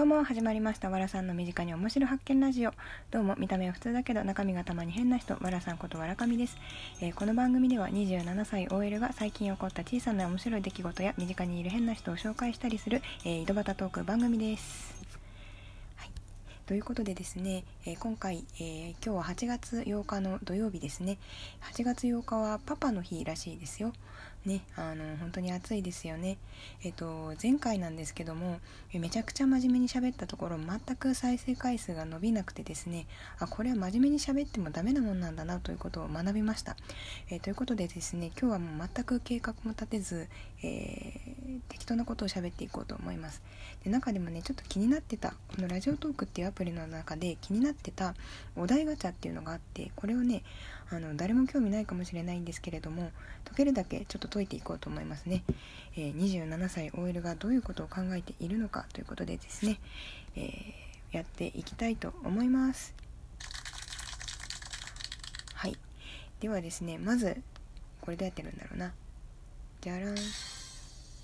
どうも始まりました。わらさんの身近に面白発見ラジオ。どうも見た目は普通だけど中身がたまに変な人。わらさんことわらかみです、えー、この番組では27歳 OL が最近起こった小さな面白い出来事や身近にいる変な人を紹介したりする、えー、井戸端トーク番組です。はい。ということでですね、えー、今回、え今日は8月8日の土曜日ですね。8月8日はパパの日らしいですよ。ね、あの本当に暑いですよね。えっと前回なんですけどもめちゃくちゃ真面目に喋ったところ全く再生回数が伸びなくてですねあこれは真面目に喋ってもダメなもんなんだなということを学びました。え、ということでですね今日はもう全く計画も立てず、えー、適当なことを喋っていこうと思います。で中でもねちょっと気になってたこのラジオトークっていうアプリの中で気になってたお題ガチャっていうのがあってこれをねあの誰も興味ないかもしれないんですけれども解けるだけちょっと解いていこうと思いますね、えー、27歳 OL がどういうことを考えているのかということでですね、えー、やっていきたいと思います。はい。ではですねまずこれどうやってるんだろうな。じゃらん。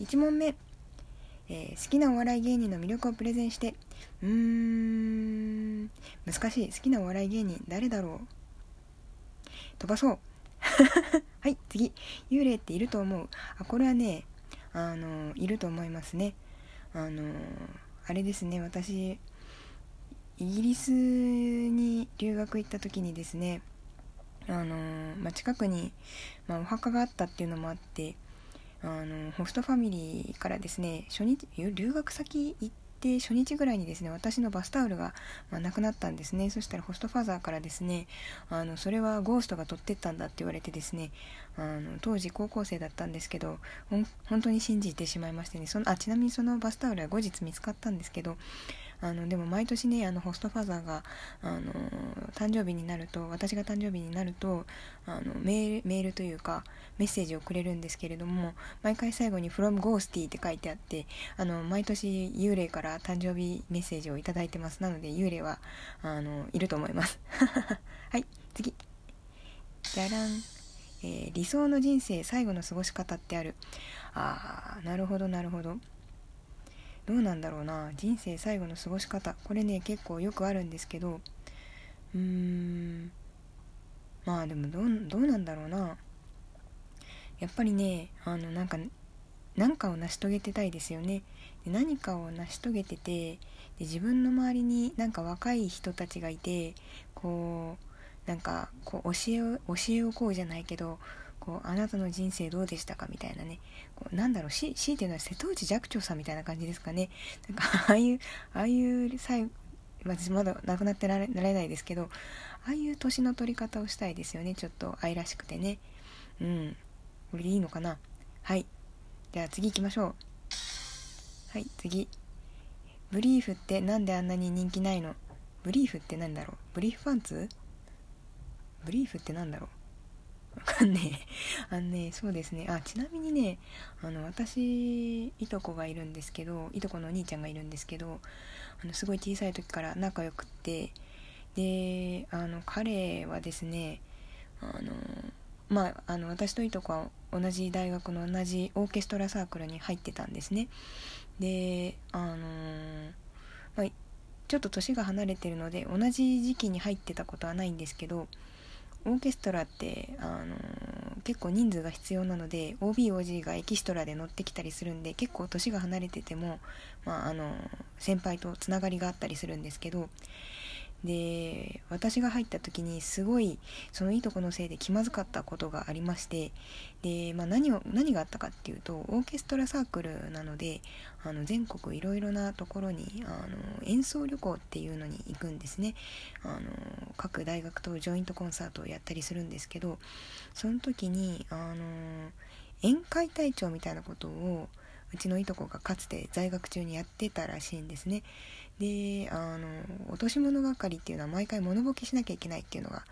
1問目、えー、好きなお笑い芸人の魅力をプレゼンして。うーん。難しい。好きなお笑い芸人誰だろう。飛ばそう。はい次。幽霊っていると思う。あこれはねあのいると思いますね。あのあれですね。私イギリスに留学行った時にですねあの、まあ、近くに、まあ、お墓があったっていうのもあってあのホストファミリーからですね初日留学先行ってで初日ぐらいにですね私のバスタオルが、まあ、なくなったんですね。そしたらホストファザーからですねあのそれはゴーストが取ってったんだって言われてですねあの当時高校生だったんですけど本当に信じてしまいましてねそのあちなみにそのバスタオルは後日見つかったんですけどあのでも毎年ねあのホストファザーがあの誕生日になると私が誕生日になるとあのメールというかメッセージをくれるんですけれども毎回最後に「from ghosty」って書いてあってあの毎年幽霊から誕生日メッセージを頂いてます。なので幽霊はあのいると思います。はい次。じゃらん、えー、理想の人生最後の過ごし方ってある。あーなるほどなるほど。どうなんだろうな。人生最後の過ごし方。これね結構よくあるんですけど。うーん。まあでもどうどうなんだろうな。やっぱりねあのなんか何かを成し遂げてたいですよね。で何かを成し遂げててで自分の周りになんか若い人たちがいてこうなんかこう教えを教えをこうじゃないけどこうあなたの人生どうでしたかみたいなね。こうなんだろうし強いていうのは瀬戸内寂聴さんみたいな感じですかね。なんか ああいうああいう最私まだ亡くなってられられないですけどああいう年の取り方をしたいですよね。ちょっと愛らしくてね。うん。これでいいのかな。はい。じゃあ次行きましょう。はい次。ブリーフってなんであんなに人気ないの？ブリーフって何だろう？ブリーフパンツ？ブリーフって何だろう？わかんねえ。あのね、そうですね。あ、ちなみにね、あの、私、いとこがいるんですけど、いとこのお兄ちゃんがいるんですけど、あの、すごい小さい時から仲良くって、で、あの、彼はですね、あの、まあ、あの、私といとこは同じ大学の同じオーケストラサークルに入ってたんですね。で、あの、まあ、ちょっと年が離れてるので、同じ時期に入ってたことはないんですけど、オーケストラって、あの、結構人数が必要なので OBOG がエキストラで乗ってきたりするんで結構年が離れてても、まああの、先輩とつながりがあったりするんですけどで私が入った時にすごいそのいとこのせいで気まずかったことがありましてで、まあ、何を何があったかっていうとオーケストラサークルなのであの全国いろいろなところにあの演奏旅行っていうのに行くんですね。あの各大学とジョイントコンサートをやったりするんですけどその時にあの宴会隊長みたいなことをうちのいとこがかつて在学中にやってたらしいんですね。であの落とし物係っていうのは毎回物ボケしなきゃいけないっていうのが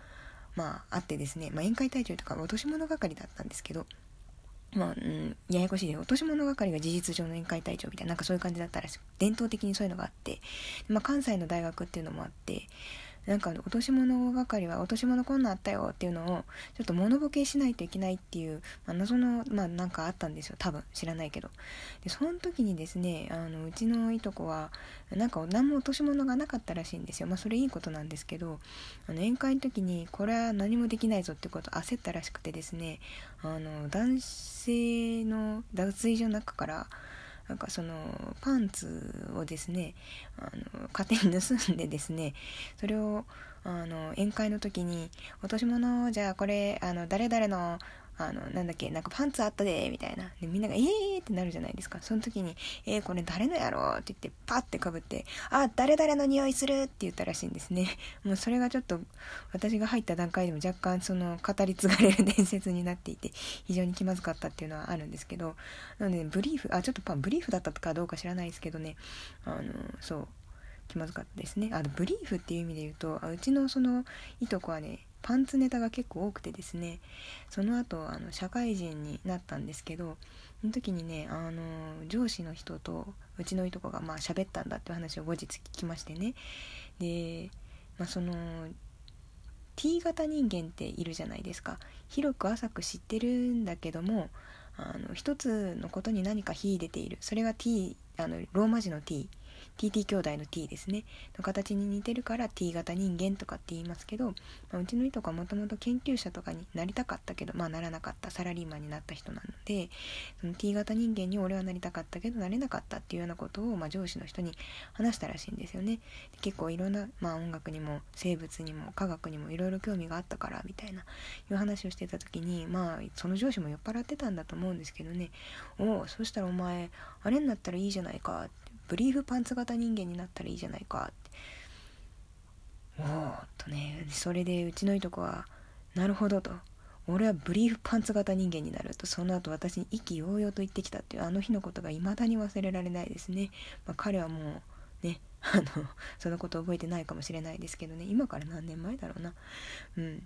まああってですね、まあ、宴会隊長とか落とし物係だったんですけどまあ、うん、ややこしいで落とし物係が事実上の宴会隊長みたいななんかそういう感じだったらしく伝統的にそういうのがあって、まあ、関西の大学っていうのもあってなんか落とし物係は落とし物こんなんあったよっていうのをちょっと物ボケしないといけないっていう、まあ、謎のまあなんかあったんですよ。多分知らないけど。でその時にですねあのうちのいとこはなんか何も落とし物がなかったらしいんですよ。まあそれいいことなんですけどあの宴会の時にこれは何もできないぞってこと焦ったらしくてですねあの男性の脱衣所の中からなんかそのパンツをですねあの勝手に盗んでですねそれをあの宴会の時に「落とし物じゃあこれあの誰々のあの、なんだっけ、なんかパンツあったで、みたいな。で、みんなが、えーってなるじゃないですか。その時に、えー、これ誰の？やろって言って、パッてかぶって、あ、誰々の匂いするって言ったらしいんですね。もうそれがちょっと、私が入った段階でも若干その、語り継がれる伝説になっていて、非常に気まずかったっていうのはあるんですけど、なので、ね、ブリーフ、あ、ちょっとパン、ブリーフだったかどうか知らないですけどね、あの、そう、気まずかったですね。あの、ブリーフっていう意味で言うと、あうちのその、いとこはね、パンツネタが結構多くてですねその後あの社会人になったんですけどその時にねあの上司の人とうちのいとこがまあ喋ったんだっていう話を後日聞きましてね。で、まあ、その T 型人間っているじゃないですか。広く浅く知ってるんだけどもあの一つのことに何か秀でている。それが T あのローマ字の T TT 兄弟の T ですね。の形に似てるから T 型人間とかって言いますけど、まあ、うちのいとこはもともと研究者とかになりたかったけどまあならなかったサラリーマンになった人なのでその T 型人間に俺はなりたかったけどなれなかったっていうようなことを、まあ、上司の人に話したらしいんですよね。で結構いろんな、まあ、音楽にも生物にも科学にもいろいろ興味があったからみたいないう話をしてた時にまあその上司も酔っ払ってたんだと思うんですけどね。おおそしたらお前あれになったらいいじゃないかってブリーフパンツ型人間になったらいいじゃないか。っておーっとねそれでうちのいとこはなるほどと。俺はブリーフパンツ型人間になるとその後私に意気揚々と言ってきたっていうあの日のことが未だに忘れられないですね、まあ、彼はもうねあのそのこと覚えてないかもしれないですけどね。今から何年前だろうな。うん。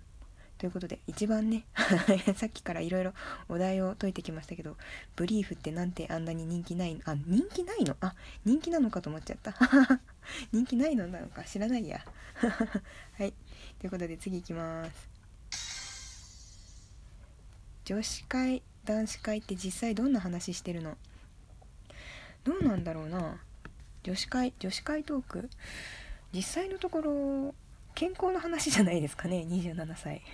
ということで一番ね さっきからいろいろお題を解いてきましたけどブリーフってなんてあんなに人気ないあ人気ないの？あ人気なのかと思っちゃった。人気ないのなのか知らないや。はい。ということで次いきます。女子会男子会って実際どんな話してるの？どうなんだろうな。女子会女子会トーク？実際のところ健康の話じゃないですかね27歳。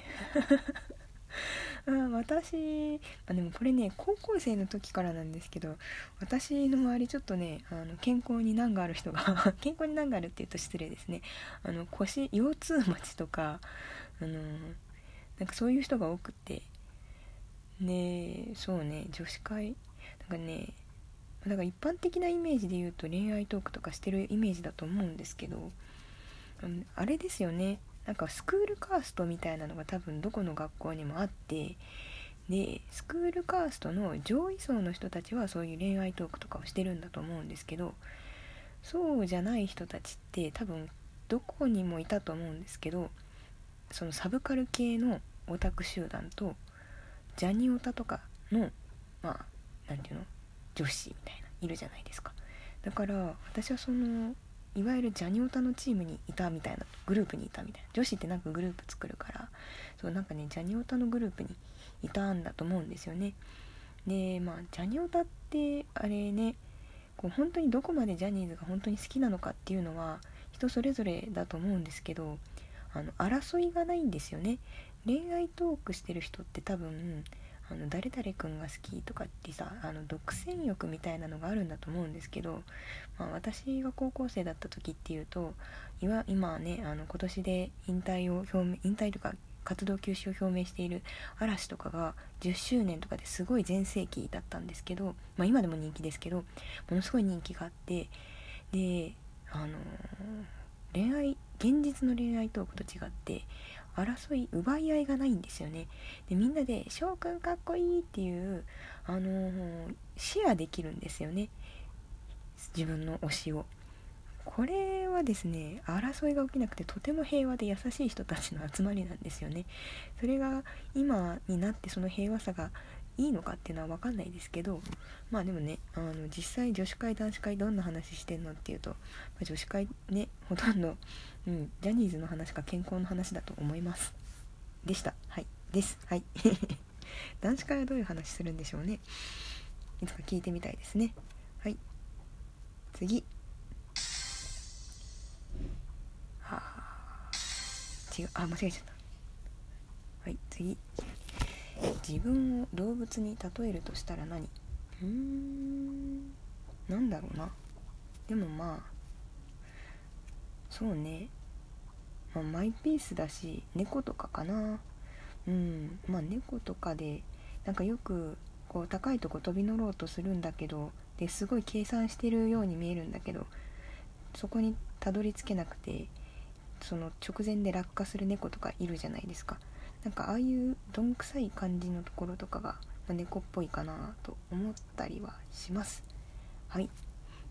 あ私あでもこれね高校生の時からなんですけど私の周りちょっとねあの健康に難がある人が 健康に難があるって言うと失礼ですね。あの腰腰痛持ちとかあのなんかそういう人が多くて。ねそうね女子会。なんかねだから一般的なイメージで言うと恋愛トークとかしてるイメージだと思うんですけどあれですよね。なんかスクールカーストみたいなのが多分どこの学校にもあってでスクールカーストの上位層の人たちはそういう恋愛トークとかをしてるんだと思うんですけどそうじゃない人たちって多分どこにもいたと思うんですけどそのサブカル系のオタク集団とジャニオタとかのまあ何て言うの？女子みたいないるじゃないですか。だから私はそのいわゆるジャニオタのチームにいたみたいなグループにいたみたいな。女子ってなんかグループ作るからそうなんかねジャニオタのグループにいたんだと思うんですよね。でまあジャニオタってあれねこう本当にどこまでジャニーズが本当に好きなのかっていうのは人それぞれだと思うんですけどあの争いがないんですよね。恋愛トークしてる人って多分あの誰々君が好きとかってさあの独占欲みたいなのがあるんだと思うんですけど、まあ、私が高校生だった時っていうと今ねあの今年で引退を表明引退とか活動休止を表明している嵐とかが10周年とかですごい全盛期だったんですけど、まあ、今でも人気ですけどものすごい人気があってであの恋愛現実の恋愛トークと違って争い奪い合いがないんですよね。でみんなで「翔くんかっこいい」っていうあのー、シェアできるんですよね。自分の推しを。これはですね争いが起きなくてとても平和で優しい人たちの集まりなんですよね。それが今になってその平和さがいいのかっていうのは分かんないですけどまあでもねあの実際女子会男子会どんな話してんのっていうと、まあ、女子会ねほとんど、うん、ジャニーズの話か健康の話だと思います。でした。はい。です。はい。男子会はどういう話するんでしょうね。いつか聞いてみたいですね。はい。次。はあ。違う。あ間違えちゃった。はい。次。自分を動物に例えるとしたら何？うん。なんだろうな。でもまあそうね、まあ、マイペースだし猫とかかな。うん。まあ猫とかでなんかよくこう高いとこ飛び乗ろうとするんだけどですごい計算してるように見えるんだけどそこにたどり着けなくてその直前で落下する猫とかいるじゃないですか。なんかああいうどんくさい感じのところとかが、ま猫っぽいかなと思ったりはします。はい。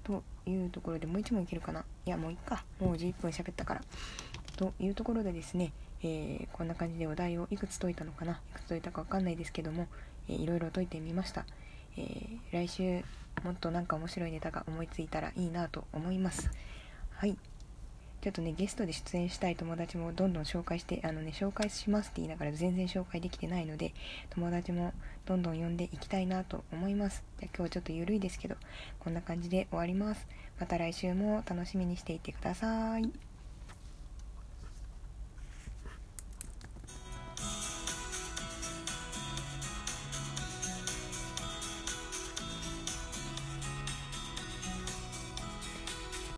というところでもう一問いけるかな。いやもういっか。もう11分喋ったから。というところでですね、えー、こんな感じでお題をいくつ解いたのかな。いくつ解いたかわかんないですけども、えー、いろいろ解いてみました、えー、来週もっとなんか面白いネタが思いついたらいいなと思います。はい。ちょっとねゲストで出演したい友達もどんどん紹介してあのね紹介しますって言いながら全然紹介できてないので友達もどんどん呼んでいきたいなと思います。じゃ今日はちょっと緩いですけどこんな感じで終わります。また来週も楽しみにしていてください。